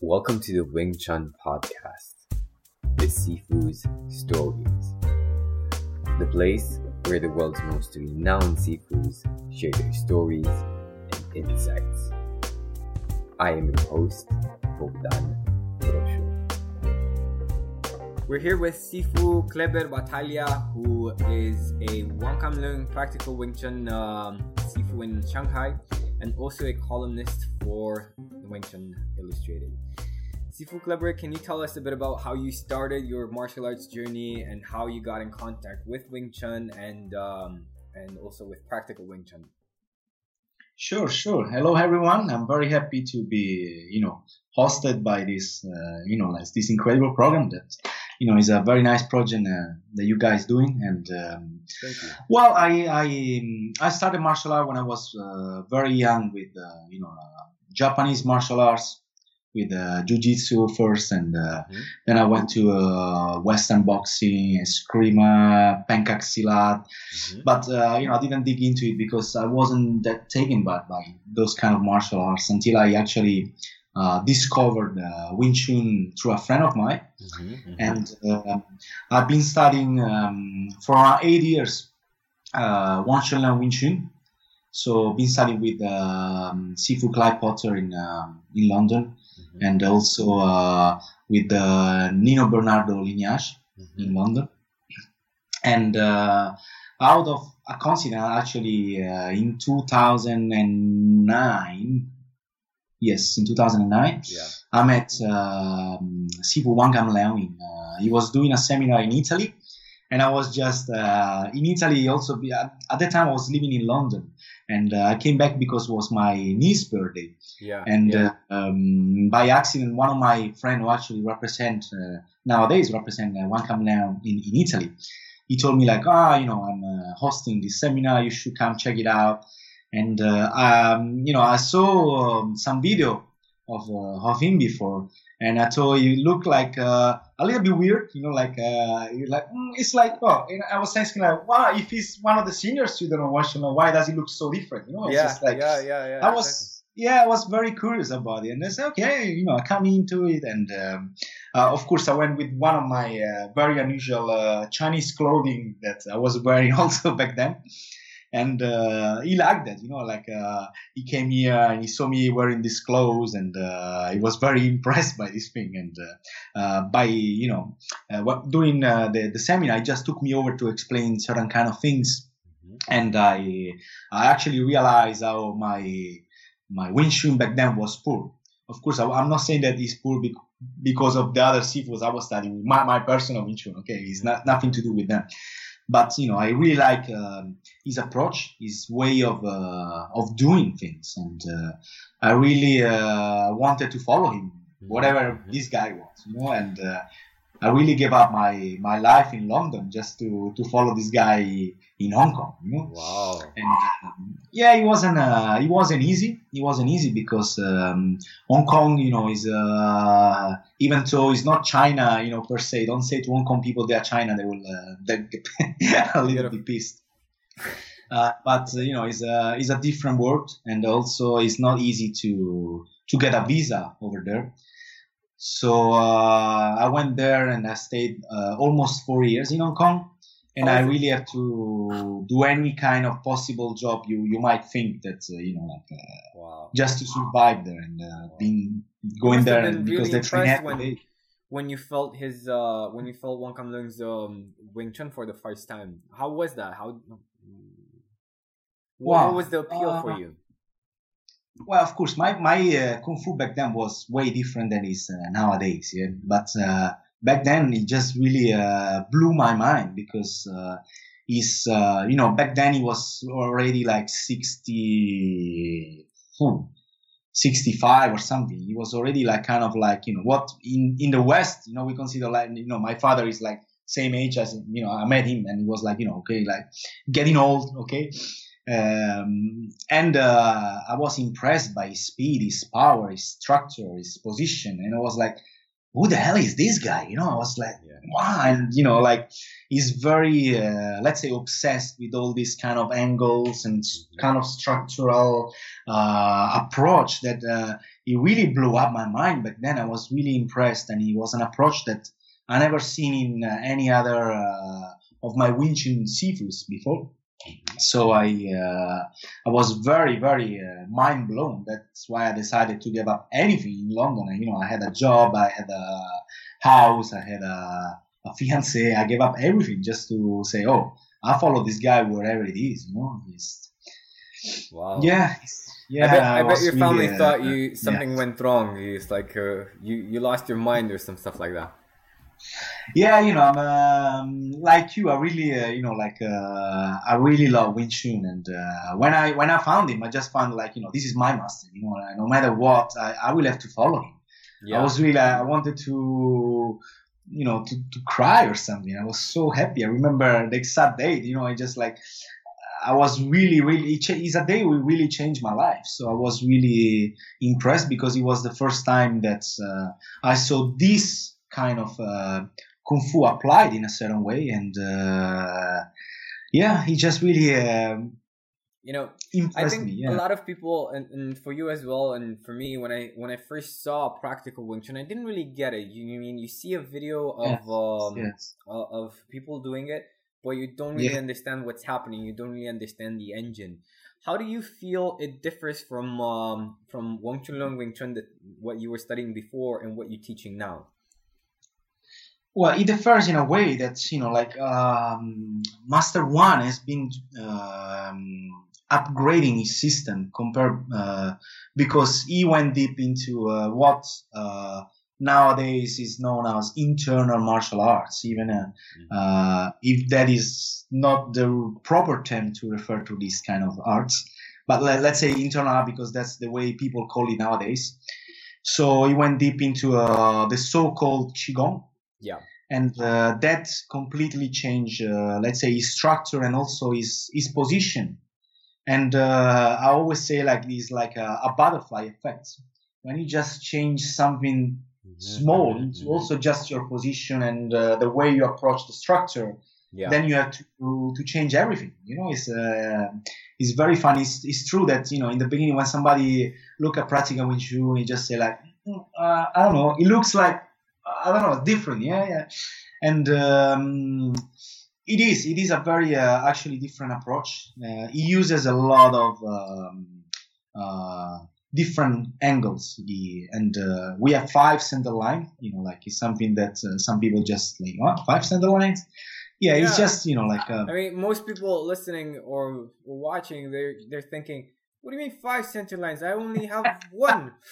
Welcome to the Wing Chun podcast, the Sifu's Stories, the place where the world's most renowned Sifus share their stories and insights. I am your host, Bogdan Rosho. We're here with Sifu Kleber Batalha, who is a Wan Kam Leung practical Wing Chun um, Sifu in Shanghai and also a columnist for Wing Chun Illustrated. Sifu Kleber, can you tell us a bit about how you started your martial arts journey and how you got in contact with Wing Chun and um, and also with practical Wing Chun? Sure, sure. Hello, everyone. I'm very happy to be, you know, hosted by this, uh, you know, this incredible program that, you know, it's a very nice project uh, that you guys doing. And um, you. well, I I I started martial art when I was uh, very young with, uh, you know, uh, Japanese martial arts with uh, jiu-jitsu first, and uh, Mhm. then I went to uh, Western boxing, eskrima, pencak silat, Mhm. but uh, you know I didn't dig into it because I wasn't that taken by, by those kind of martial arts until I actually uh, discovered uh, Wing Chun through a friend of mine, Mhm. Mhm. and uh, I've been studying um, for around eight years uh, Wang Chun and Wing Chun. So been studying with um, Sifu Clive Potter in um in London, Mhm. and also uh, with uh, Nino Bernardo Lignage Mhm. in London. And uh, out of a coincidence, actually, uh, in 2009, yes, in 2009, Yeah. I met um, Sifu Wan Kam Leung. in, Uh, he was doing a seminar in Italy, and I was just uh, in Italy. Also, at, at that time, I was living in London, and uh, I came back because it was my niece's birthday Yeah. and yeah. uh, um, by accident, one of my friends who actually represent uh, nowadays represent uh, Wan Kam Leung in, in Italy. He told me like, ah, you know, I'm uh, hosting this seminar. You should come check it out. And uh, um, you know, I saw um, some video of uh, of him before, and I thought he looked like uh, a little bit weird. You know, like uh, like mm, it's like oh, you know, I was asking like, wow, if he's one of the senior students of Wong Shun Leung, why does he look so different? You know, it's yeah, just like yeah, yeah, yeah. I was yeah, I was very curious about it, and I said, okay, you know, I come into it, and um, uh, of course, I went with one of my uh, very unusual uh, Chinese clothing that I was wearing also back then, and uh, he liked that, you know, like uh, he came here and he saw me wearing these clothes, and uh, he was very impressed by this thing, and uh, uh, by you know, uh, what, during uh, the the seminar, he just took me over to explain certain kind of things Mhm. and I I actually realized how my my Chun back then was poor. Of course, I, am not saying that it's poor bec- because of the other Sifus I was studying. My, my personal Wing okay, it's not nothing to do with them. But you know, I really like um, his approach, his way of uh, of doing things, and uh, I really uh, wanted to follow him, whatever Mhm. this guy was, you know, and. I really gave up my, my life in London just to, to follow this guy in Hong Kong, you know Wow. and um, yeah, it wasn't uh, it wasn't easy. It wasn't easy because um, Hong Kong, you know, is uh, even though it's not China, you know, per se. Don't say to Hong Kong people they are China; they will uh, they get a little bit pissed. Uh, but you know, it's a it's a different world, and also it's not easy to to get a visa over there. So uh, I went there and I stayed uh, almost four years in Hong Kong and I really have to do any kind of possible job you you might think that uh, you know like uh, Wow. just to survive there and uh, being going there and because really they train impressed every when- day. When you felt his, uh, when you felt Wan Kam Leung's um, Wing Chun for the first time, how was that? How? What, Wow. what was the appeal for you? Well, of course, my my uh, kung fu back then was way different than is uh, nowadays. Yeah, but uh, back then it just really uh, blew my mind because uh, he's uh, you know back then he was already like sixty. Hmm, 65 or something. He was already like kind of like, you know, what in, in the West, you know, we consider like, you know, my father is like same age as, you know, I met him and he was like, you know, okay, like getting old, okay. Um, and, uh, I was impressed by his speed, his power, his structure, his position. And I was like, who the hell is this guy? You know, I was like, yeah. wow, and you know, like he's very, uh, let's say, obsessed with all these kind of angles and mm-hmm. kind of structural uh, approach that uh, he really blew up my mind. But then, I was really impressed, and he was an approach that I never seen in uh, any other uh, of my Wing Chun Sifus before. So I uh, I was very very uh, mind blown. That's why I decided to give up anything in London. you know, I had a job, I had a house, I had a, a fiance. I gave up everything just to say, oh, I follow this guy wherever it is. You know, He's, wow. Yeah. Yeah, I bet, I bet your family really, uh, thought you something yeah. went wrong. It's like uh, you you lost your mind or some stuff like that. Yeah, you know, I'm um, like you. I really, uh, you know, like uh, I really love Wing Chun, and uh, when I when I found him, I just found like you know this is my master. You know, no matter what, I, I will have to follow him. Yeah. I was really, I wanted to, you know, to, to cry or something. I was so happy. I remember the exact date. You know, I just like I was really, really, it's a day we really changed my life. So I was really impressed because it was the first time that uh, I saw this kind of uh, kung fu applied in a certain way, and uh, yeah, he just really. Um, you know, I think me, yeah. a lot of people, and, and for you as well, and for me, when I when I first saw practical Wing Chun, I didn't really get it. You, you mean you see a video of yes, um, yes. of people doing it, but you don't really yeah. understand what's happening. You don't really understand the engine. How do you feel it differs from um, from Wong Shun Leung Wing Chun that what you were studying before and what you're teaching now? Well, it differs in a way that you know, like um, Master Wan has been um, upgrading his system compared uh, because he went deep into uh, what uh, nowadays is known as internal martial arts, even uh, mm-hmm. uh, if that is not the proper term to refer to this kind of arts. But let, us say internal because that's the way people call it nowadays. So he went deep into uh, the so-called qigong yeah. And uh, that completely changed, uh, let's say, his structure and also his his position. And uh, I always say like this, like a, a, butterfly effect. When you just change something mm-hmm. small, mm-hmm. also just your position and uh, the way you approach the structure. Yeah. Then you have to to change everything. You know, it's uh, it's very funny. It's, it's true that you know in the beginning when somebody look at practical Wing Chun, you just say like, mm, uh, I don't know, it looks like I don't know, different. Yeah, yeah. And um, it is, it is a very uh, actually different approach. Uh, it uses a lot of um, uh, different angles. The, and uh, we have five center lines. You know, like it's something that uh, some people just like, oh, five center lines. Yeah, yeah, it's just you know like. Uh, I mean, most people listening or watching, they're they're thinking, "What do you mean five center lines? I only have one."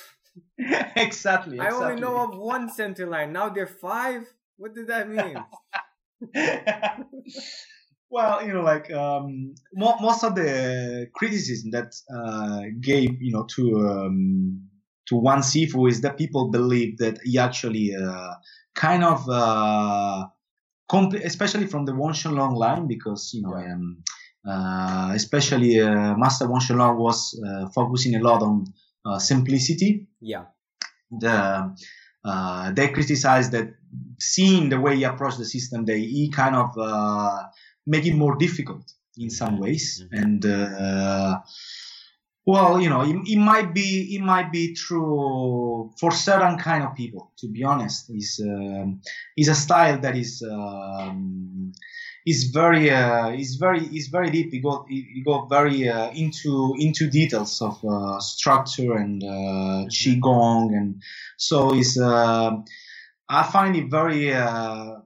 exactly, exactly. I only know of Wan center line. Now there are five. What did that mean? well, you know, like um, mo- most of the criticism that uh, gave, you know, to um, to one Sifu is that people believe that he actually uh, kind of, uh, compl- especially from the Wong Shun Leung line, because you know, um, uh, especially uh, Master Wong Shun Leung was uh, focusing a lot on uh, simplicity. Yeah. The uh, they criticize that seeing the way he approached the system, they he kind of uh, make it more difficult in some mm-hmm. ways, mm-hmm. and uh, well, you know, it, it, might be it might be true for certain kind of people. To be honest, is um, is a style that is. Um, is very uh, is very is very deep. You go you go very uh, into into details of uh, structure and uh, qigong, and so is uh, I find it very. Uh,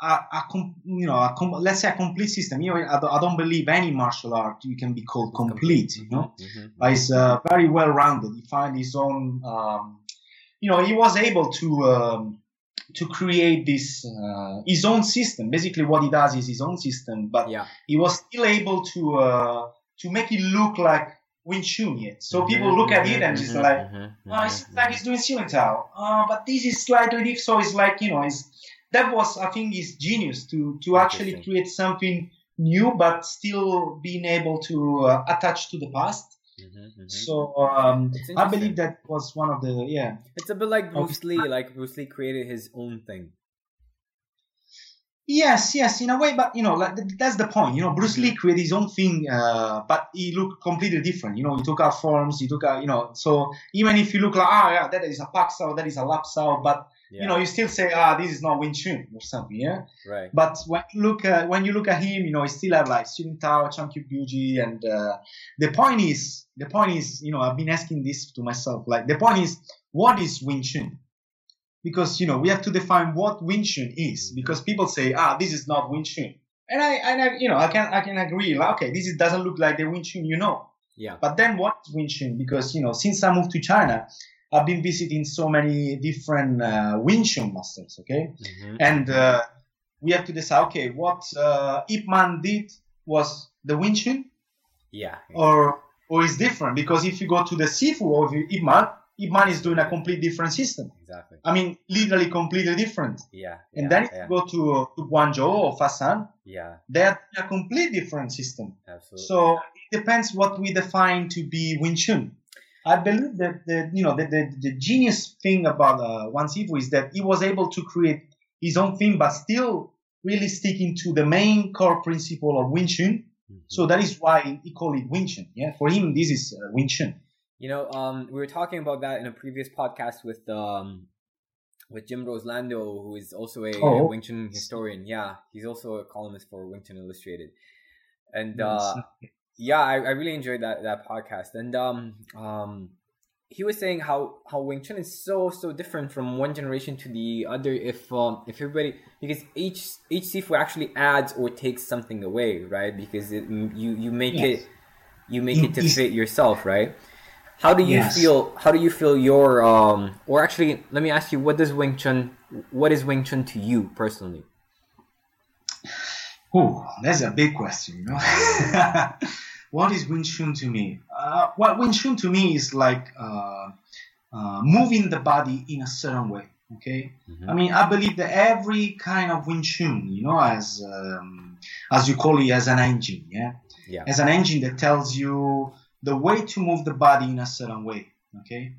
a, a you know, a let's say a complete system. You know, I don't, I don't, believe any martial art you can be called complete. You know, mm-hmm. mm-hmm. but it's uh, very well rounded. He find his own. Um, you know, he was able to. Um, to create this uh, his own system. Basically, what he does is his own system, but yeah. he was still able to uh, to make it look like Wing Chun yet. So mm-hmm, people look at it and just mm-hmm, like, mm-hmm, oh, it's like he's doing Siu Tao. Uh, but this is slightly different. So it's like you know, it's that was I think his genius to to actually create something new, but still being able to uh, attach to the past. Mm-hmm, mm-hmm. So um, I believe that was one of the yeah. It's a bit like Bruce Lee. Like Bruce Lee created his own thing. Yes, yes, in a way, but you know, like, that's the point. You know, Bruce Lee created his own thing, uh, but he looked completely different. You know, he took out forms, he took out, you know, so even if you look like, ah, yeah, that is a pak sao, that is a lap sao, but yeah. you know, you still say, ah, this is not Wing Chun or something, yeah. Right. But when you look at when you look at him, you know, he still have like Ling Tao, Chan Kyu Buji, and uh, the point is, the point is, you know, I've been asking this to myself, like the point is, what is Wing Chun? because you know we have to define what Wing Chun is because people say ah this is not Wing Chun and I and I you know I can I can agree like okay this is, doesn't look like the Wing Chun you know yeah but then what's Wing Chun because you know since I moved to China I've been visiting so many different uh, Wing Chun masters okay mm-hmm. and uh, we have to decide okay what uh, Ip Man did was the Wing Chun yeah or or is different because if you go to the Sifu of Ip Man Ip Man is doing a complete different system. Exactly. I mean, literally completely different. Yeah. And yeah, then if yeah. you go to to Guangzhou or Foshan, yeah, they're a complete different system. Absolutely. So it depends what we define to be Wing Chun. I believe that the you know the the, the genius thing about uh, Wan Sifu is that he was able to create his own thing, but still really sticking to the main core principle of Wing Chun. Mm-hmm. So that is why he called it Wing Chun. Yeah, for him this is uh, Wing Chun. You know, um, we were talking about that in a previous podcast with um, with Jim Roselando, who is also a, oh. a Wing Chun historian. Yeah, he's also a columnist for Wing Chun Illustrated, and uh, yeah, I, I really enjoyed that that podcast. And um, um, he was saying how how Wing Chun is so so different from one generation to the other. If um, if everybody because each each sifu actually adds or takes something away, right? Because it, you you make yes. it you make it to fit yourself, right? How do you yes. feel? How do you feel your um? Or actually, let me ask you: What does Wing Chun? What is Wing Chun to you personally? Oh, that's a big question. You know, what is Wing Chun to me? Uh, what Wing Chun to me is like uh, uh, moving the body in a certain way. Okay, mm-hmm. I mean, I believe that every kind of Wing Chun, you know, as um, as you call it, as an engine, yeah, yeah, as an engine that tells you the way to move the body in a certain way. Okay.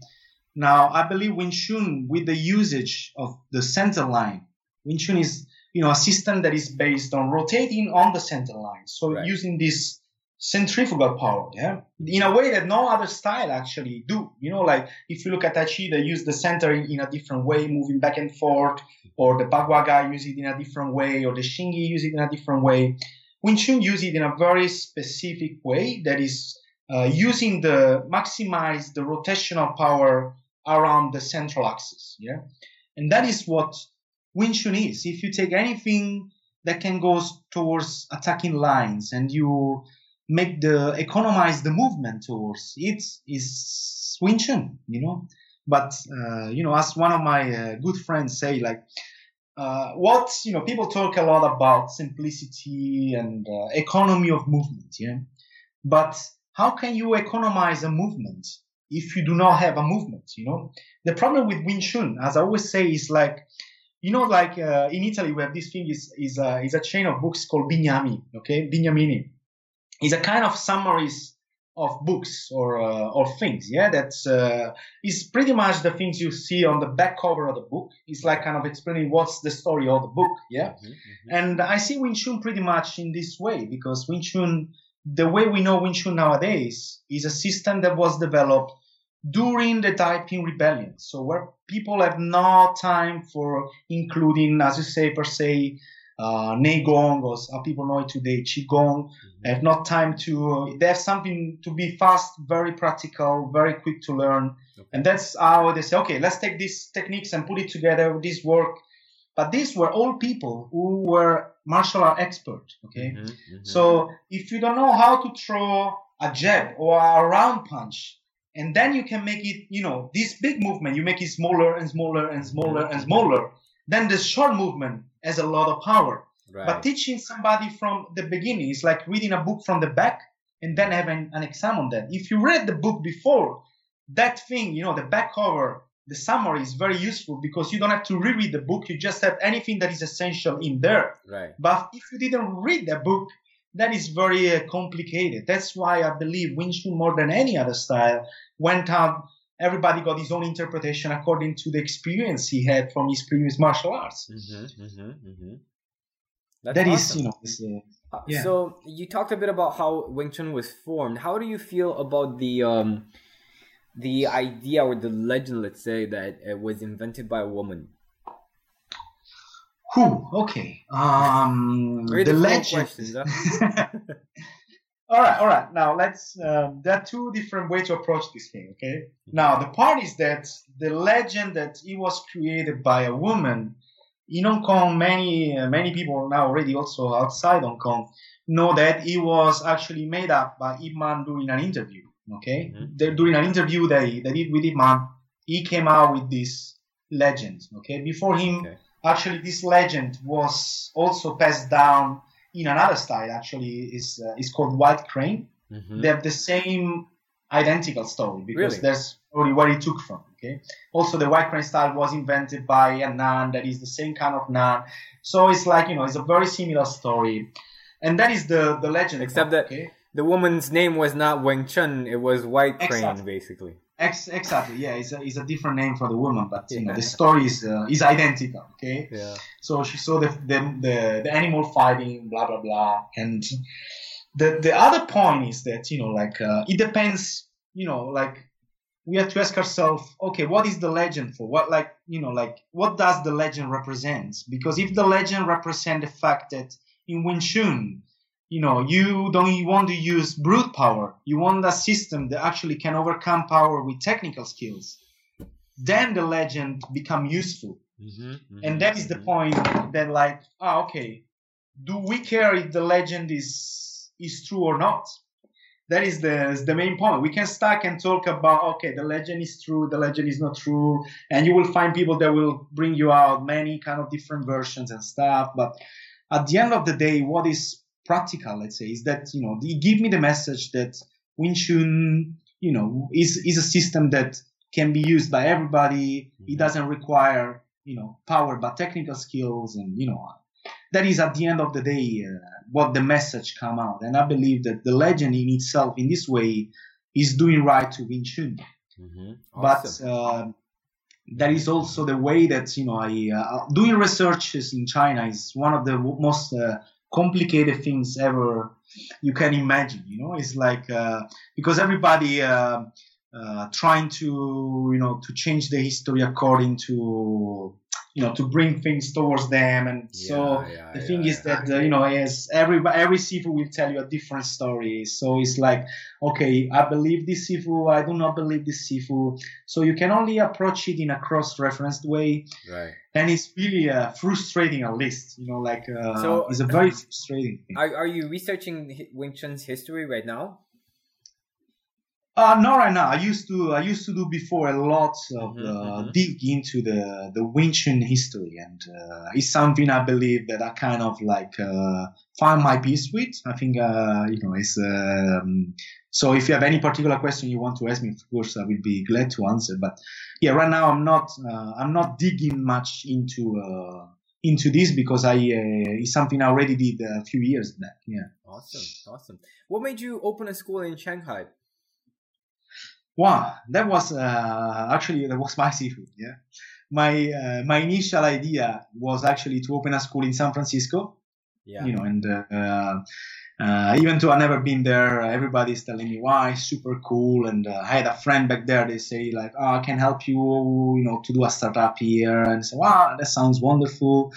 Now, I believe Wing Chun, with the usage of the center line, Wing Chun is, you know, a system that is based on rotating on the center line. So right. using this centrifugal power, yeah, in a way that no other style actually do. You know, like if you look at Tai Chi, they use the center in, in a different way, moving back and forth, or the Bagua guy use it in a different way, or the Xingyi use it in a different way. Wing Chun use it in a very specific way that is uh, using the maximize the rotational power around the central axis. Yeah, and that is what Wing Chun is. If you take anything that can go towards attacking lines and you make the economize the movement towards it is Wing Chun, you know. But uh, you know, as one of my uh, good friends say, like uh, what you know, people talk a lot about simplicity and uh, economy of movement, yeah. But how can you economize a movement if you do not have a movement? You know, the problem with Wing Chun, as I always say, is like, you know, like uh, in Italy we have this thing is is a, is a chain of books called Bignami. Okay, Bignamini is a kind of summaries of books or uh, or things. Yeah, that's uh, is pretty much the things you see on the back cover of the book. It's like kind of explaining what's the story of the book. Yeah, mm-hmm, mm-hmm. and I see Wing Chun pretty much in this way because Wing Chun the way we know Wing Chun nowadays is a system that was developed during the Taiping rebellion. So where people have no time for including, as you say, per se, uh, Neigong or how people know it today, Qigong, mm-hmm. have not time to, they have something to be fast, very practical, very quick to learn. Okay. And that's how they say, okay, let's take these techniques and put it together, this work. But these were all people who were martial art expert. Okay, mm-hmm, mm-hmm. so if you don't know how to throw a jab or a round punch, and then you can make it, you know, this big movement, you make it smaller and smaller and smaller and smaller. Then the short movement has a lot of power. Right. But teaching somebody from the beginning is like reading a book from the back and then having an exam on that. If you read the book before, that thing, you know, the back cover the summary is very useful because you don't have to reread the book. You just have anything that is essential in there. Right. But if you didn't read the book, that is very uh, complicated. That's why I believe Wing Chun more than any other style went out. Everybody got his own interpretation according to the experience he had from his previous martial arts. Mm-hmm, mm-hmm, mm-hmm. That awesome. is, you know, is, uh, yeah. So you talked a bit about how Wing Chun was formed. How do you feel about the um, the idea or the legend, let's say, that it was invented by a woman? Who? Okay. Um, the legend. all right, all right. Now let's. Um, there are two different ways to approach this thing. Okay. Now the part is that the legend that it was created by a woman in Hong Kong. Many uh, many people now already also outside Hong Kong know that it was actually made up by Ip Man during an interview. Okay, mm-hmm. during an interview that he, that he with Ip Man, he came out with this legend. Okay, before him. Okay actually this legend was also passed down in another style actually is uh, is called white crane mm-hmm. they have the same identical story because really? that's only where it took from okay also the white crane style was invented by a nun that is the same kind of nun so it's like you know it's a very similar story and that is the the legend except part, that okay? the woman's name was not wing chun it was white crane exactly. basically Ex- exactly. Yeah, it's a, it's a different name for the woman, but you know the story is uh, is identical. Okay. Yeah. So she saw the, the the the animal fighting, blah blah blah, and the the other point is that you know like uh, it depends. You know like we have to ask ourselves, okay, what is the legend for? What like you know like what does the legend represent? Because if the legend represent the fact that in Wing Chun you know, you don't want to use brute power. You want a system that actually can overcome power with technical skills. Then the legend become useful. Mm-hmm, mm-hmm, and that is the mm-hmm. point that like, ah, okay, do we care if the legend is is true or not? That is the is the main point. We can stack and talk about okay, the legend is true, the legend is not true, and you will find people that will bring you out many kind of different versions and stuff. But at the end of the day, what is practical, let's say, is that, you know, give me the message that Wing Chun, you know, is, is a system that can be used by everybody. It mm-hmm. doesn't require, you know, power, but technical skills. And, you know, that is at the end of the day uh, what the message come out. And I believe that the legend in itself, in this way, is doing right to Wing Chun. Mm-hmm. Awesome. But, uh, that is also the way that you know I uh, doing researches in China is one of the most uh, complicated things ever you can imagine. You know, it's like uh, because everybody uh, uh, trying to you know to change the history according to you know to bring things towards them. And yeah, so yeah, the yeah, thing is that uh, you know yes every every sifu will tell you a different story. So it's like okay i believe this sifu i do not believe this sifu. So you can only approach it in a cross-referenced way. Right. And it's really uh, frustrating at least you know like uh, so it's a very frustrating thing. Are, are you researching wing chun's history right now uh, not right now. I used to. I used to do before a lot of mm-hmm, uh, mm-hmm. dig into the the Wing Chun history, and uh, it's something I believe that I kind of like uh, find my peace with. I think uh, you know it's. Um, so if you have any particular question you want to ask me, of course I will be glad to answer. But yeah, right now I'm not. Uh, I'm not digging much into into this because I it's something I already did a few years back. Yeah. Awesome, awesome. What made you open a school in Shanghai? Wow, that was uh, actually that was my Sifu. Yeah, my uh, my initial idea was actually to open a school in San Francisco. Yeah, you know, and uh, uh even though I never been there, everybody's telling me why super cool. And uh, I had a friend back there. They say like, oh, I can help you, you know, to do a startup here. And so, wow, that sounds wonderful.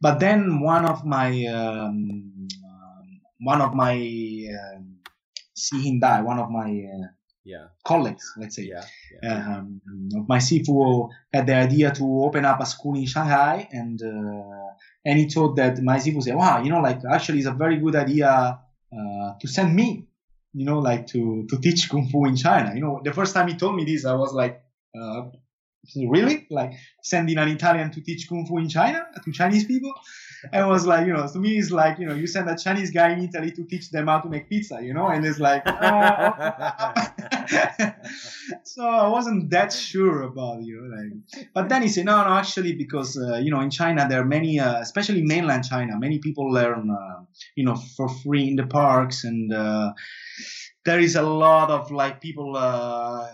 But then one of my um, um one of my um, Hindai, one of my uh, yeah. colleagues, let's say. Yeah, yeah. Um, my Sifu had the idea to open up a school in Shanghai, and uh, and he thought that my Sifu said, "Wow, you know, like actually, it's a very good idea uh, to send me, you know, like to to teach kung fu in China." You know, the first time he told me this, I was like, uh, really? Like sending an Italian to teach kung fu in China to Chinese people? And was like, you know, to me, it's like, you know, you send a Chinese guy in Italy to teach them how to make pizza, you know, and it's like, so I wasn't that sure about you, like, but then he said, no, no, actually, because uh, you know, in China there are many, uh, especially mainland China, many people learn, uh, you know, for free in the parks, and uh, there is a lot of like people uh,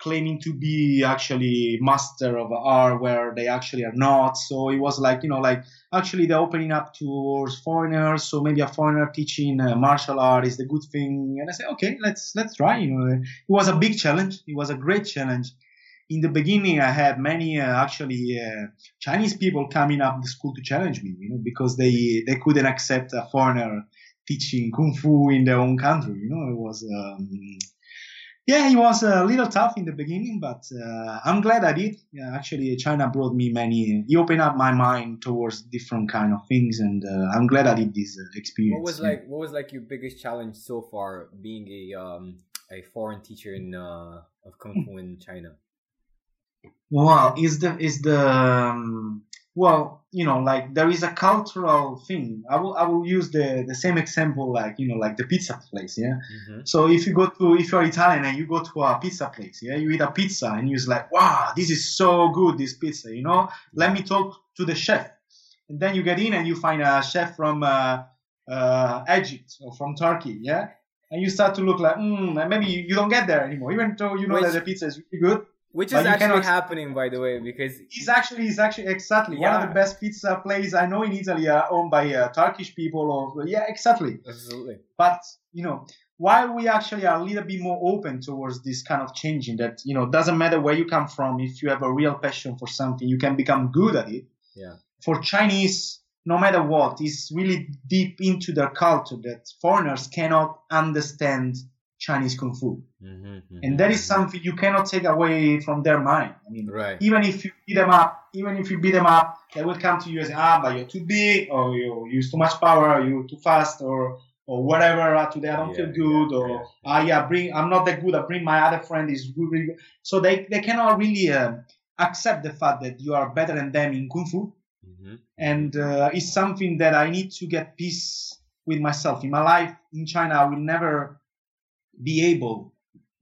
claiming to be actually master of art where they actually are not. So it was like, you know, like actually they're opening up towards foreigners. So maybe a foreigner teaching uh, martial art is the good thing. And I said, okay, let's, let's try. You know, it was a big challenge. It was a great challenge. In the beginning, I had many uh, actually uh, Chinese people coming up the school to challenge me, you know, because they they couldn't accept a foreigner teaching kung fu in their own country. You know, it was um, yeah, it was a little tough in the beginning, but uh, I'm glad I did. Yeah, actually, China brought me many. It opened up my mind towards different kind of things, and uh, I'm glad I did this uh, experience. What was like? What was like your biggest challenge so far, being a um, a foreign teacher in uh, of kung fu in China? Well, is the is the um, well, you know, like there is a cultural thing. I will I will use the the same example, like you know, like the pizza place, yeah. Mm-hmm. So if you go to if you're Italian and you go to a pizza place, yeah, you eat a pizza and you're like, wow, this is so good, this pizza, you know. Let me talk to the chef, and then you get in and you find a chef from uh, uh, Egypt or from Turkey, yeah. And you start to look like, mm, maybe you don't get there anymore, even though you know Which, that the pizza is really good which is actually cannot... happening, by the way, because he's actually he's actually exactly yeah. one of the best pizza places I know in Italy are owned by uh, Turkish people. Or yeah, exactly. Absolutely. But you know, while we actually are a little bit more open towards this kind of changing, that you know doesn't matter where you come from, if you have a real passion for something, you can become good at it. Yeah. For Chinese, no matter what, is really deep into their culture that foreigners cannot understand Chinese kung fu. Mm-hmm, mm-hmm, and that is something you cannot take away from their mind. I mean, right. even if you beat them up, even if you beat them up, they will come to you as say, ah, but you're too big, or you use too much power, or you're too fast, or or whatever. Uh, today I don't yeah, feel good, yeah, or yeah. ah, yeah, bring I'm not that good. I bring my other friend is really good. So they they cannot really uh, accept the fact that you are better than them in kung fu, mm-hmm. and uh, it's something that I need to get peace with myself in my life in China. I will never be able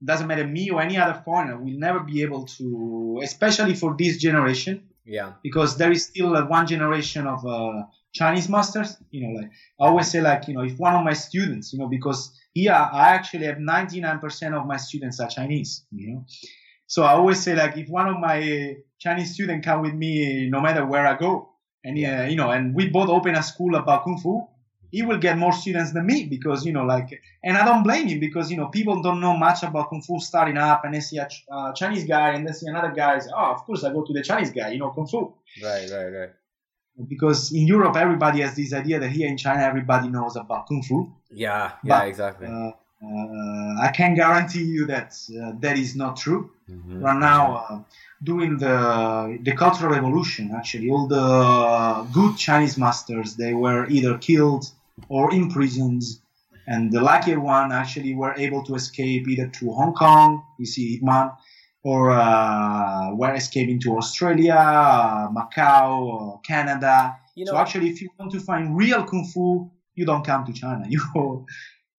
doesn't matter me or any other foreigner will never be able to especially for this generation yeah. because there is still uh, one generation of uh, chinese masters you know like i always say like you know if one of my students you know because yeah i actually have 99% of my students are chinese you know. So i always say like if one of my chinese students come with me no matter where i go and yeah, you know and we both open a school about kung fu he will get more students than me because you know like and i don't blame him because you know people don't know much about kung fu starting up and they see a uh, chinese guy and they see another guy say, oh of course i go to the chinese guy you know kung fu. Right right right. Because in europe everybody has this idea that here in china everybody knows about kung fu. Yeah yeah but, exactly. uh, uh, i can guarantee you that uh, that is not true. Mm-hmm. right now uh, during the the cultural revolution actually all the good chinese masters they were either killed or in prisons. And the luckier one actually were able to escape either to Hong Kong, you see Ip Man, or uh, were escaping to Australia, uh, Macau, or Canada. You know, so actually, if you want to find real kung fu, you don't come to China. You go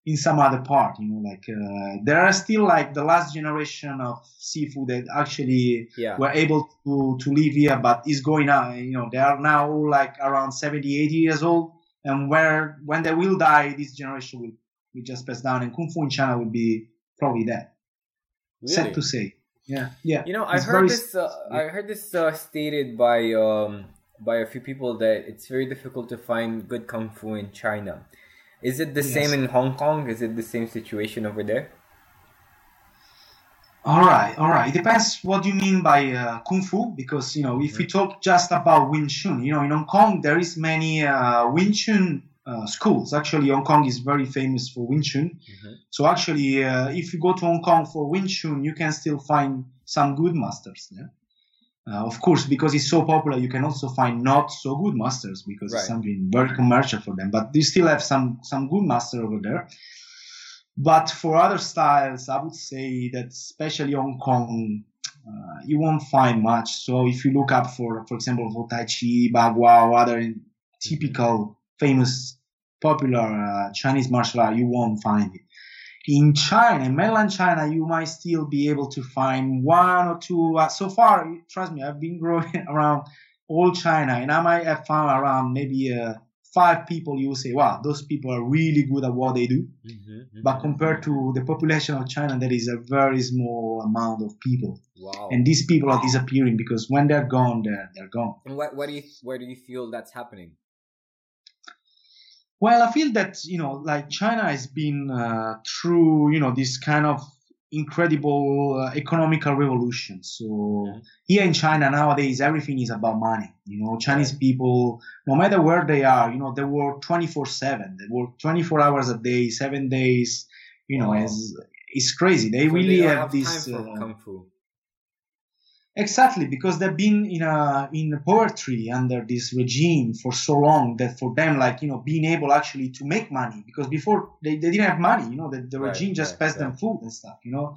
in some other part. You know, like uh, there are still like the last generation of Sifu that actually yeah. were able to to live here, but is going on. You know, they are now like around 70, 80 years old and where when they will die, this generation will, will just pass down, and Kung Fu in China will be probably dead. Really? Sad to say. Yeah, yeah. You know, I heard, this, uh, I heard this. uh, stated by um, by a few people that it's very difficult to find good kung fu in China. Is it the yes. same in Hong Kong? Is it the same situation over there? All right, all right. It depends what you mean by uh, kung fu, because you know, if we mm-hmm. talk just about Wing Chun, you know, in Hong Kong there is many uh, Wing Chun uh, schools. Actually, Hong Kong is very famous for Wing Chun. Mm-hmm. So actually, uh, if you go to Hong Kong for Wing Chun, you can still find some good masters there. Uh, of course, because it's so popular, you can also find not so good masters because right. it's something very commercial for them. But you still have some some good master over there. But for other styles, I would say that especially Hong Kong, uh, you won't find much. So if you look up for, for example, for Tai Chi, Bagua, other typical famous popular uh, Chinese martial art, you won't find it. In China, in mainland China, you might still be able to find one or two. Uh, so far, trust me, I've been growing around all China, and I might have found around maybe uh, five people. You will say, "Wow, those people are really good at what they do." Mm-hmm, mm-hmm. But compared to the population of China, there is a very small amount of people. Wow. And these people are disappearing because when they're gone, they're, they're gone. And what, what do you, where do you feel that's happening? Well, I feel that you know, like China has been uh, through you know this kind of incredible uh, economical revolution. So here in China nowadays, everything is about money. You know, Chinese people, no matter where they are, you know, they work 24/7. They work 24 hours a day, seven days. You know, wow. it's, it's crazy. They so really they have, have, this. Uh, kung fu. Exactly, because they've been in a in poetry under this regime for so long that for them, like you know, being able actually to make money because before they, they didn't have money, you know, the, the right, regime just right, passed right. them food and stuff, you know.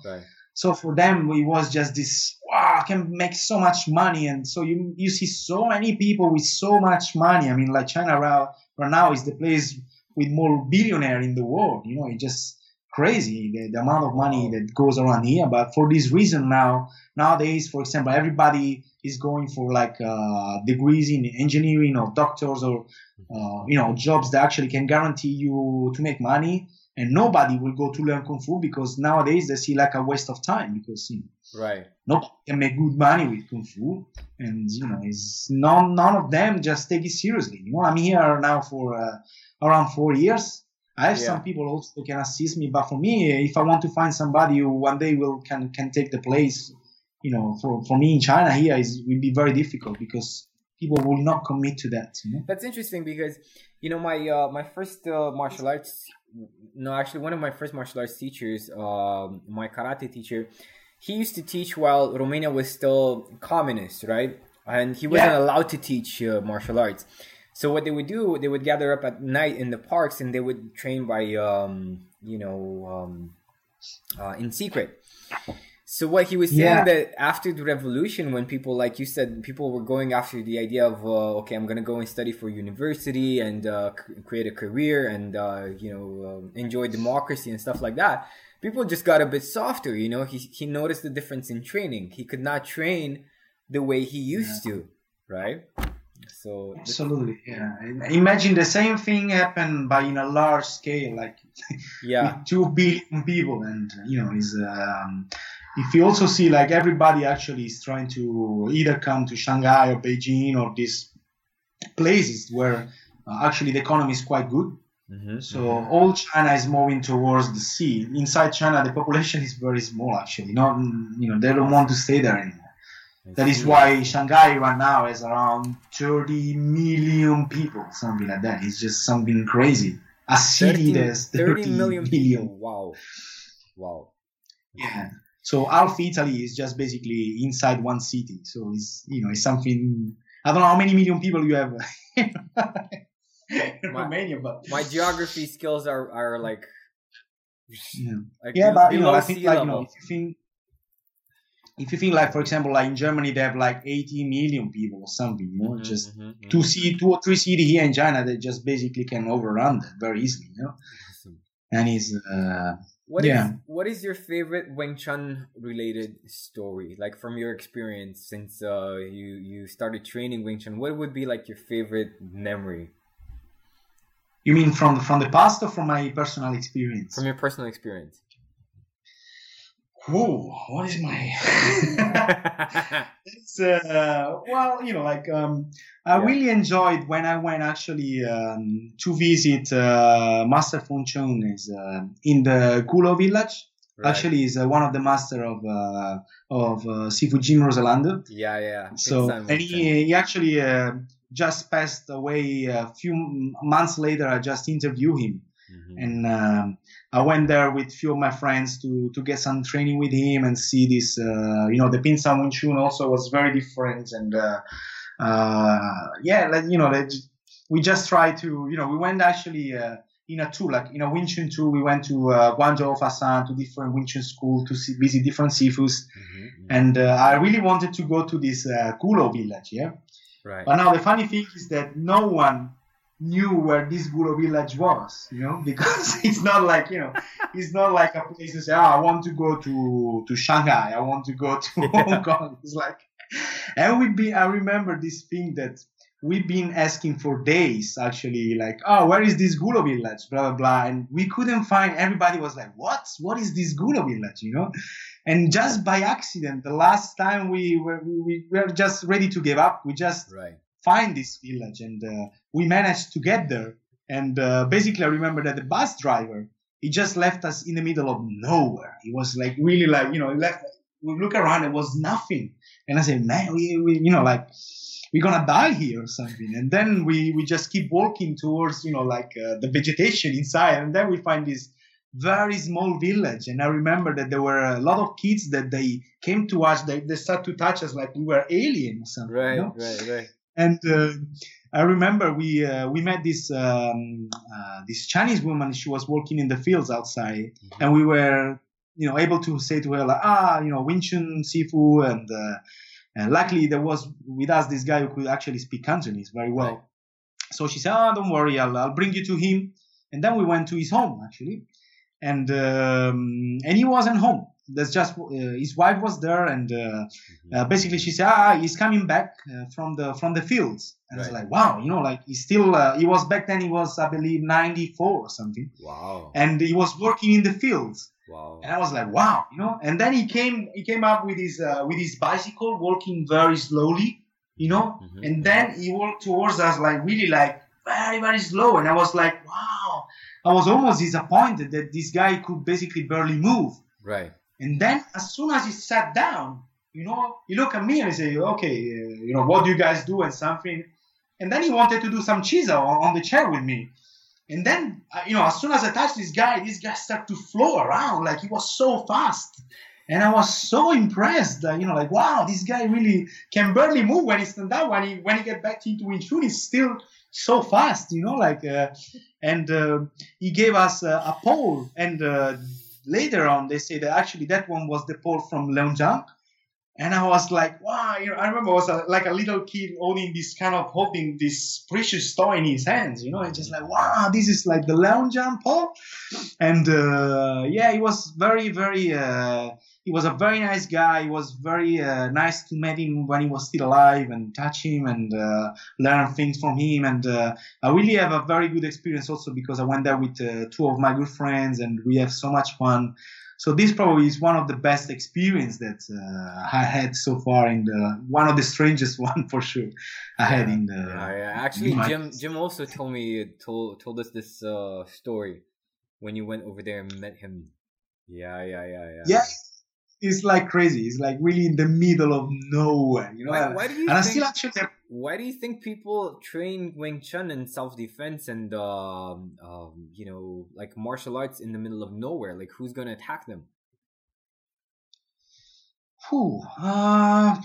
So for them, it was just this wow, I can make so much money, and so you you see so many people with so much money. I mean, like China right, right now is the place with more billionaire in the world. You know, it just crazy the, the amount of money that goes around here. But for this reason now, nowadays, for example, everybody is going for like uh, degrees in engineering or doctors or uh, you know jobs that actually can guarantee you to make money. And nobody will go to learn kung fu because nowadays they see like a waste of time because you know, right nobody can make good money with kung fu, and you know, it's none none of them just take it seriously. You know, I'm here now for uh, around four years I have yeah. some people also can assist me, but for me, if I want to find somebody who one day will can can take the place, you know, for, for me in China here is will be very difficult because people will not commit to that. You know? That's interesting because you know my uh, my first uh, martial arts, no, actually one of my first martial arts teachers, uh, my karate teacher, he used to teach while Romania was still communist, right? And he wasn't yeah. allowed to teach uh, martial arts. So what they would do, they would gather up at night in the parks and they would train by, um, you know, um, uh, in secret. So what he was saying yeah. that after the revolution, when people, like you said, people were going after the idea of, uh, okay, I'm gonna go and study for university and uh, c- create a career and uh, you know uh, enjoy democracy and stuff like that. People just got a bit softer. You know, he he noticed the difference in training. He could not train the way he used yeah. to, right? So absolutely, yeah. Imagine the same thing happen by in a large scale, like yeah, two billion people, and you know, is um, if you also see like everybody actually is trying to either come to Shanghai or Beijing or these places where uh, actually the economy is quite good. Mm-hmm, so mm-hmm. all China is moving towards the sea. Inside China, the population is very small. Actually, not you know they don't want to stay there anymore. That is why Shanghai right now is around 30 million people, something like that. It's just something crazy. A city 30, that's 30, 30 million, million. Wow. Wow. Yeah. So half Italy is just basically inside one city. So it's, you know, it's something, I don't know how many million people you have in my, Romania, but. My geography skills are, are like, yeah, like yeah but you know, I think like, you know, if you think, if you think like for example like in germany they have like 80 million people or something you know mm-hmm, just mm-hmm, mm-hmm. two see two or three cities here in china they just basically can overrun that very easily you know and it's uh what yeah. Is, what is your favorite Wing Chun related story? Like from your experience since uh, you you started training Wing Chun, what would be like your favorite memory? You mean from from the past or from my personal experience? From your personal experience. Whoa, what is my? it's uh, well, you know, like um, I yeah. really enjoyed when I went actually um, to visit uh, Master is uh, in the Gulo village. Right. Actually, is uh, one of the master of uh, of uh, Sifu Jim Roselando. Yeah, yeah. So and he, he actually uh, just passed away a few months later. I just interviewed him Mm-hmm. And um, I went there with a few of my friends to, to get some training with him and see this, uh, you know, the Pinsan Wing Chun also was very different. And, uh, uh, yeah, like, you know, we just tried to, you know, we went actually, uh, in a tour, like in a Wing Chun tour. We went to uh, Guangzhou, Foshan, to different Wing Chun school to see, visit different sifus. Mm-hmm. And uh, I really wanted to go to this uh, Gulo village, yeah. Right. But now the funny thing is that no one knew where this Gulo village was, you know, because it's not like, you know, it's not like a place to say, oh, I want to go to, to Shanghai, I want to go to Hong Kong. It's like, and we've been, I remember this thing that we've been asking for days actually like oh where is this gulo village? Blah blah blah. And we couldn't find everybody was like what? What is this gulo village? You know? And just by accident the last time we were we, we were just ready to give up. We just right. Find this village and uh, we managed to get there. And uh, basically i remember that the bus driver he just left us in the middle of nowhere. He was like really like you know left we look around it was nothing. And i said man we, we you know like we're gonna die here or something. And then we we just keep walking towards you know like uh, the vegetation inside. And then we find this very small village. And i remember that there were a lot of kids that they came to us. They, they started to touch us like we were alien or something right you know? right right and uh, i remember we uh, we met this um, uh, this chinese woman she was working in the fields outside mm-hmm. and we were you know able to say to her like ah you know wing chun sifu and uh, and luckily, there was with us this guy who could actually speak Cantonese very well. Right. So she said, "Oh, don't worry, I'll, I'll bring you to him." And then we went to his home actually, and um, and he wasn't home. There's just uh, his wife was there, and uh, mm-hmm. uh, basically she said, "Ah, he's coming back uh, from the from the fields." And right. I was like, "Wow, you know, like he's still uh, he was back then. He was, I believe, 94 or something. Wow. And he was working in the fields." Wow. And I was like, wow, you know. And then he came, he came up with his uh, with his bicycle, walking very slowly, you know. Mm-hmm. And then he walked towards us like really like very very slow. And I was like, wow. I was almost disappointed that this guy could basically barely move. Right. And then as soon as he sat down, you know, he looked at me and he said, okay, uh, you know, what do you guys do and something. And then he wanted to do some chi sau, on the chair with me. And then, uh, you know, as soon as I touched this guy, this guy started to flow around like he was so fast. And I was so impressed that, you know, like, wow, this guy really can barely move when he stand up. When he, when he get back into Wing Chun, he's still so fast, you know, like, uh, and uh, he gave us a pole. And uh, later on, they say that actually that one was the pole from Leung Jan. And I was like, wow, you know, I remember I was a, like a little kid holding this kind of holding this precious toy in his hands, you know, and just like, wow, this is like the Leung Jan Paul. And uh, yeah, it was very, very, uh, he was a very nice guy. It was very uh, nice to meet him when he was still alive and touch him and uh, learn things from him. And uh, I really have a very good experience also because I went there with uh, two of my good friends and we have so much fun. So this probably is one of the best experience that uh, I had so far in the one of the strangest one for sure I had in the. Yeah, yeah. Actually, Jim Jim also told me told told us this uh, story when you went over there and met him. Yeah, yeah, yeah, yeah. Yeah, it's like crazy. It's like really in the middle of nowhere, you know. Why, why do you? And think, I still actually. Why do you think people train Wing Chun and self defense and um, um, you know, like martial arts in the middle of nowhere? Like, who's gonna attack them? Whew, uh,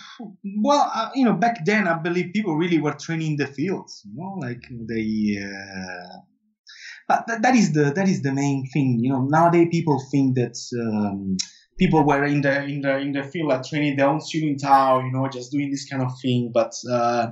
well, uh, you know, back then I believe people really were training in the fields. You know, like they. Uh, but that, that is the that is the main thing. You know, nowadays people think that. Um, people were in the in the in the field like training their own shooting tower, you know, just doing this kind of thing. But uh,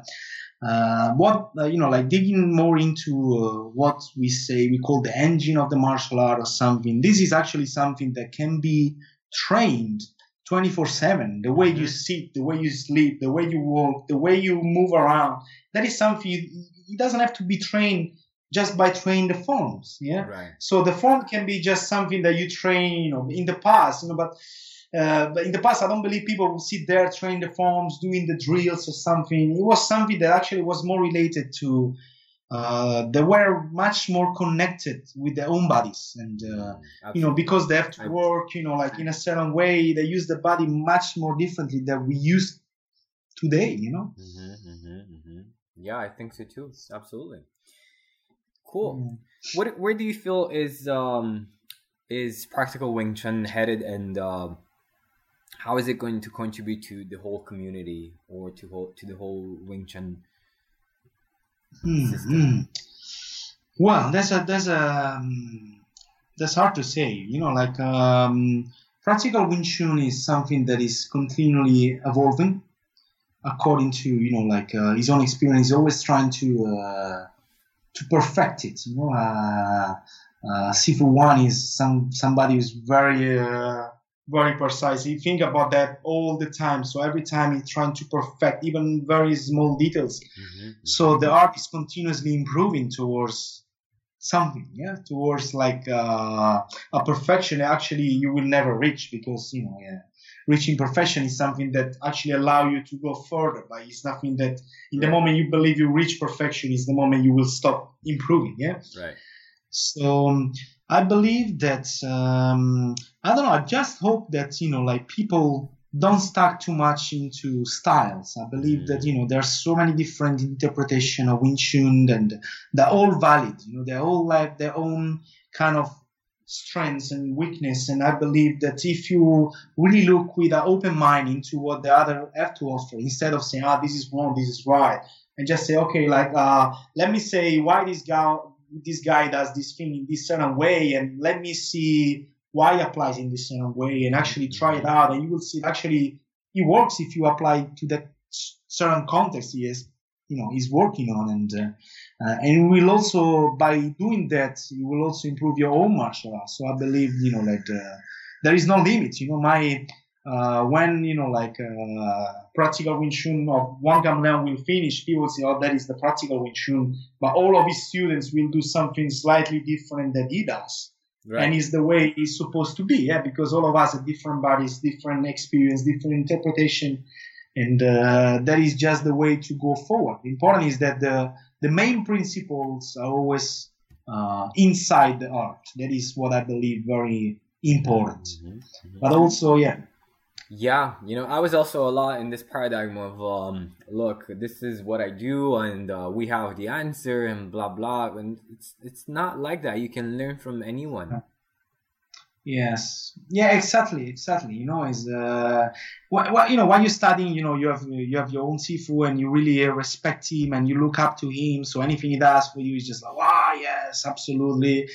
uh, what uh, you know, like digging more into uh, what we say we call the engine of the martial art or something. This is actually something that can be trained 24/7. The way you mm-hmm. sit, the way you sleep, the way you walk, the way you move around. That is something. It doesn't have to be trained just by training the forms. Yeah. Right. So the form can be just something that you train, you know, in the past, you know, but. Uh, but in the past, I don't believe people would sit there training the forms, doing the drills or something. It was something that actually was more related to uh, they were much more connected with their own bodies and uh, you know because they have to work you know like in a certain way they use the body much more differently than we use today you know mm-hmm, mm-hmm, mm-hmm. yeah i think so too absolutely Cool. What where do you feel is um is practical Wing Chun headed, and uh, how is it going to contribute to the whole community or to whole, to the whole Wing Chun system? Mm-hmm. Well, that's a that's a um, that's hard to say. You know, like um, practical Wing Chun is something that is continually evolving according to you know like uh, his own experience. He's always trying to uh, to perfect it. You know, uh, uh, Sifu Wan is some somebody who's very uh, very precise. He think about that all the time. So every time he's trying to perfect even very small details. Mm-hmm. So the art is continuously improving towards something, yeah, towards like uh, a perfection. Actually, you will never reach because you know, yeah, reaching perfection is something that actually allow you to go further. But it's nothing that in the moment you believe you reach perfection is the moment you will stop improving. Yeah. Right. So um, I believe that um, I don't know. I just hope that you know, like people don't stuck too much into styles. I believe that you know there are so many different interpretation of Wing Chun, and they're all valid. You know, they all have their own kind of strengths and weakness. And I believe that if you really look with an open mind into what the other have to offer, instead of saying, "Ah, this is wrong, this is right," and just say, "Okay, like uh, let me say why this guy this guy does this thing in this certain way, and let me see why it applies in this certain way, and actually try it out, and you will see actually it works if you apply to that certain context he is, you know, he's working on, and uh, uh, and will also by doing that, you will also improve your own martial arts. So I believe, you know, that uh, there is no limit. You know, my uh, when you know like uh, practical Wing Chun of Wan Kam Leung will finish, he will say, "Oh, that is the practical Wing Chun," but all of his students will do something slightly different that he does. Right. And it's the way it's supposed to be, yeah, because all of us have different bodies, different experience, different interpretation, and uh, that is just the way to go forward. Important is that the the main principles are always uh, inside the art. That is what I believe very important. Mm-hmm. Mm-hmm. But also, yeah, yeah, you know, I was also a lot in this paradigm of, um, look, this is what I do, and uh, we have the answer, and blah blah. And it's it's not like that. You can learn from anyone. Yes. Yeah. Exactly. Exactly. You know, is uh, what, what you know when you're studying, you know, you have you have your own sifu, and you really respect him, and you look up to him. So anything he does for you is just like, wow, yes, absolutely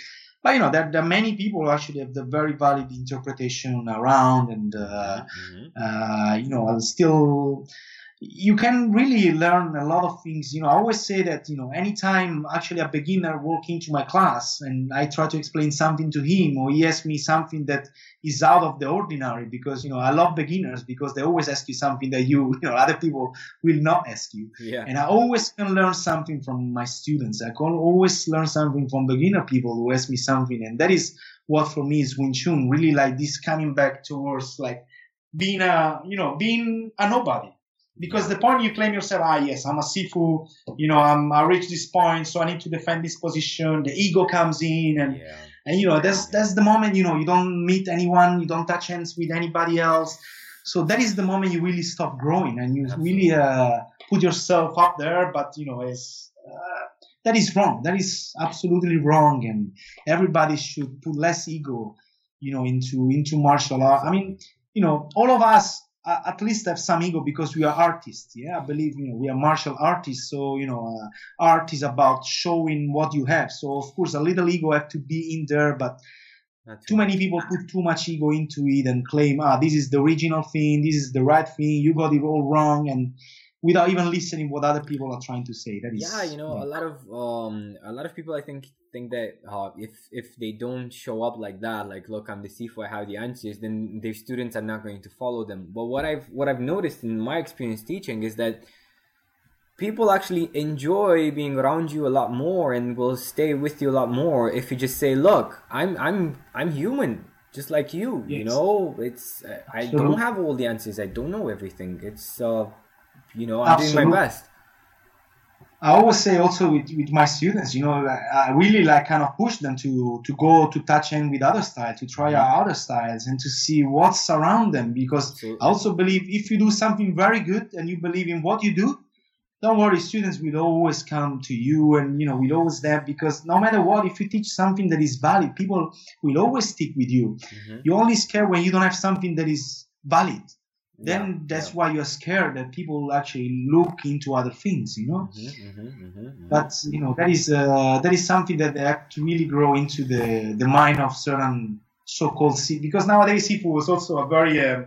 but you know there, there are many people who actually have the very valid interpretation around and uh, mm-hmm. uh, you know still you can really learn a lot of things. You know, I always say that, you know, anytime actually a beginner walk into my class and I try to explain something to him or he asks me something that is out of the ordinary because, you know, I love beginners because they always ask you something that you, you know, other people will not ask you. Yeah. And I always can learn something from my students. I can always learn something from beginner people who ask me something. And that is what for me is Wing Chun, really like this coming back towards like being a, you know, being a nobody because the point you claim yourself, ah, yes, I'm a Sifu, you know, I'm, I reached this point, so I need to defend this position. The ego comes in, and yeah. and you know, that's that's the moment, you know, you don't meet anyone, you don't touch hands with anybody else. So that is the moment you really stop growing, and you Absolutely. really uh, put yourself up there. But you know, it's uh, that is wrong. That is absolutely wrong, and everybody should put less ego, you know, into into martial art. I mean, you know, all of us uh, at least have some ego because we are artists. Yeah, I believe you know we are martial artists. So you know, uh, art is about showing what you have. So of course, a little ego have to be in there, but That's too many people put too much ego into it and claim, ah, this is the original thing, this is the right thing, you got it all wrong, and without even listening what other people are trying to say. That is yeah, you know, yeah. a lot of um, a lot of people I think think that uh, if if they don't show up like that, like look, I'm the Sifu, I have the answers, then their students are not going to follow them. But what I've what I've noticed in my experience teaching is that people actually enjoy being around you a lot more and will stay with you a lot more if you just say, look, I'm I'm I'm human just like you yes. you know it's uh, i don't have all the answers i don't know everything it's uh you know, I'm Absolutely. doing my best. I always say also with, with my students, you know, I really like kind of push them to to go to touch in with other styles, to try out other styles, and to see what's around them. Because Absolutely. I also believe if you do something very good and you believe in what you do, don't worry, students will always come to you, and you know, will always there because no matter what, if you teach something that is valid, people will always stick with you. Mm-hmm. You only scare when you don't have something that is valid then Yeah, that's yeah. why you're scared that people will actually look into other things, you know. Mhm, mhm, mhm, mhm. But you know that is uh, that is something that they have to really grow into the the mind of certain so-called sea because nowadays sifu is also a very uh,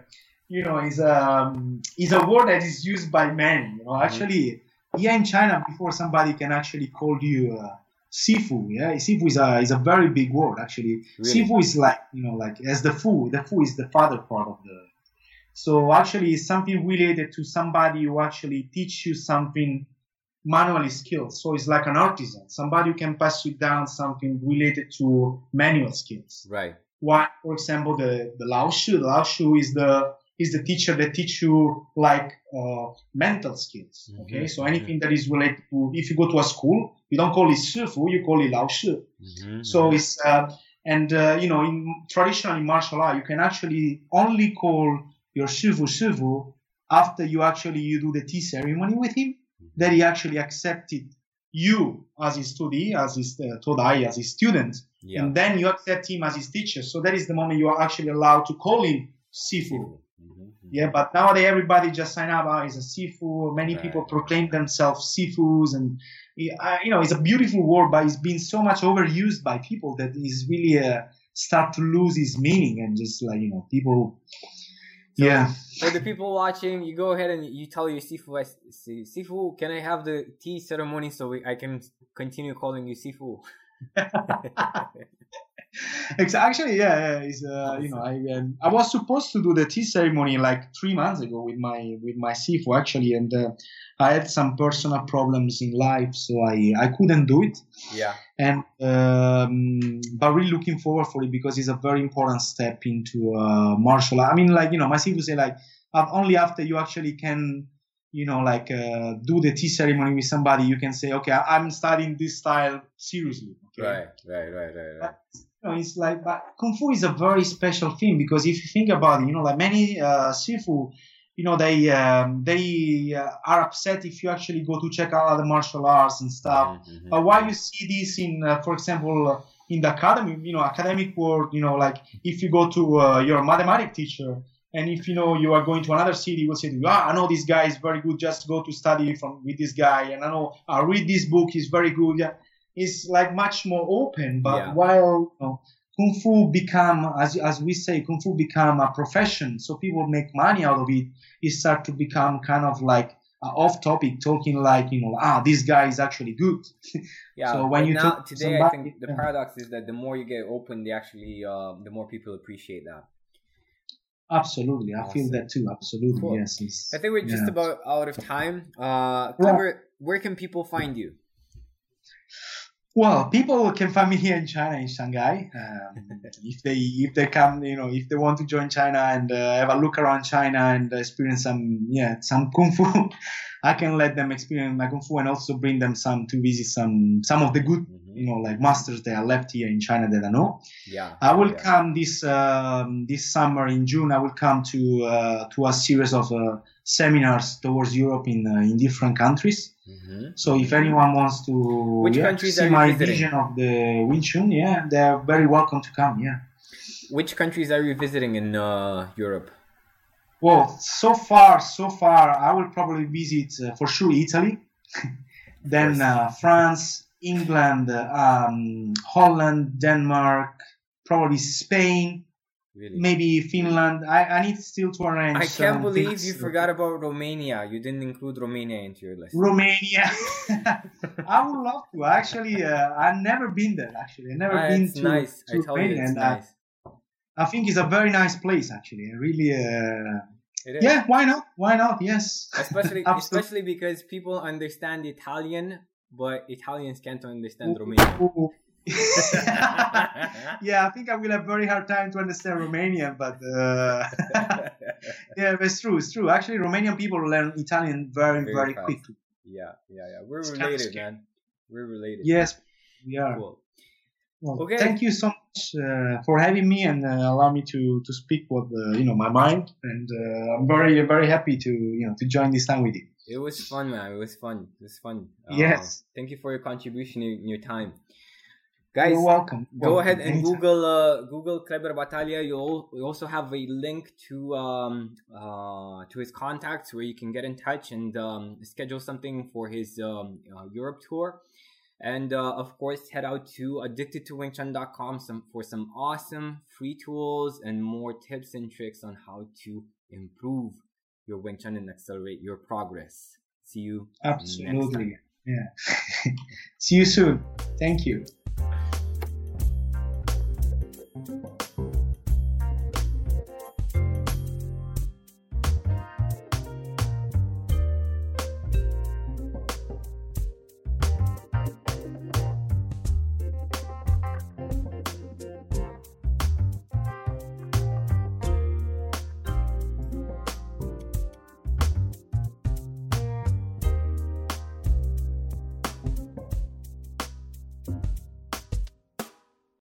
you know is um is a word that is used by many. You know, actually here in China before somebody can actually call you uh, sifu, yeah, sifu is a is a very big word actually. Really? Sifu is like you know like as the fu, the fu is the father part of the. So actually, it's something related to somebody who actually teach you something manually skilled. So it's like an artisan, somebody who can pass you down something related to manual skills. Right. Why, for example, the the Lao Shi, the Lao Shi is the is the teacher that teach you like uh, mental skills. Okay, Mhm, so anything that is related to if you go to a school, you don't call it Shifu, you call it Lao Shi. Mhm, So it's uh, and uh, you know in traditional martial art you can actually only call your shifu shifu after you actually you do the tea ceremony with him that he actually accepted you as his student as his uh, todai as his student yeah. and then you accept him as his teacher so that is the moment you are actually allowed to call him sifu Mhm, mhm. yeah, but nowadays everybody just sign up oh, as a sifu. Many Right. people proclaim themselves sifus, and uh, you know it's a beautiful word, but it's been so much overused by people that it's really uh, start to lose its meaning, and just like you know people. Yeah, For the people watching, you go ahead and you tell your Sifu, Sifu, can I have the tea ceremony so we, I can continue calling you Sifu? Actually, yeah, yeah it's, uh, you know, I um, I was supposed to do the tea ceremony like three months ago with my with my sifu actually, and uh, I had some personal problems in life, so I I couldn't do it. yeah. and um, but really looking forward for it because it's a very important step into uh, martial art. I mean, like you know, my sifu say like only after you actually can, you know, like uh, do the tea ceremony with somebody, you can say, okay, I'm studying this style seriously. Okay? Right, right, right, right, right. You know, it's like, but kung fu is a very special thing because if you think about it, you know, like many uh, sifu, you know, they um, they uh, are upset if you actually go to check out other martial arts and stuff. Mhm, mhm. But why you see this in, uh, for example, in the academy, you know, academic world, you know, like if you go to uh, your mathematics teacher and if you know you are going to another city, he will say to you, ah, I know this guy is very good, just go to study from with this guy, and I know I read this book, he's very good. Yeah, it's like much more open. But Yeah. while you know, kung fu become, as as we say, kung fu become a profession, so people make money out of it. It start to become kind of like uh, off topic, talking like you know, ah, this guy is actually good. Yeah. So when you now today, I somebody- think the yeah. paradox is that the more you get open, they actually, uh, the more people appreciate that. Absolutely, I feel that too. Absolutely, Cool. yes. it's- I think we're just yeah. about out of time. Uh, Kleber, where can people find you? Well, people can find me here in China, in Shanghai. Um, if they if they come, you know, if they want to join China and uh, have a look around China and experience some yeah some kung fu, I can let them experience my kung fu and also bring them some to visit some some of the good. You know like masters that are left here in China that I know. Yeah. I will yeah. come this um, this summer in June. I will come to uh, to a series of uh, seminars towards Europe in uh, in different countries. Mhm. So if anyone wants to Which yeah, countries see are you my visiting? vision of the Wing Chun, yeah, they're very welcome to come. Yeah. Which countries are you visiting in uh, Europe? Well, so far, so far, I will probably visit uh, for sure Italy, then uh, France, England, um, Holland, Denmark, probably Spain, Really? maybe Finland. I, I need still to arrange. I can't believe you forgot about Romania. You didn't include Romania into your list. Romania. I would love to. Actually, uh, I've never been there. Actually, I've never Ah, been it's to, nice. to I tell you, Romania, it's and uh, nice. I think it's a very nice place. Actually, I really. Uh, yeah, why not? Why not? Yes. Especially, especially because people understand Italian, but Italians can't understand Romanian. Yeah, I think I will have very hard time to understand Romanian, but uh, yeah, it's true. It's true. Actually, Romanian people learn Italian very, Very very, quickly. yeah, yeah, yeah. We're It's kind of related, man. We're related. Yes, we are. Cool. Well, Okay. Thank you so much uh, for having me and uh, allow me to to speak what uh, you know my mind, and uh, I'm very very happy to you know to join this time with you. It was fun, man. It was fun. It was fun. Uh, Yes. Thank you for your contribution and your time. guys You're welcome. go Welcome. ahead and Anytime. google uh, google kleber battaglia you'll you also have a link to um uh to his contacts where you can get in touch and um schedule something for his um uh, europe tour and uh, of course head out to addictedtowingchun.com some for some awesome free tools and more tips and tricks on how to improve your wing chun and accelerate your progress see you. Absolutely. Yeah. See you soon. Thank you.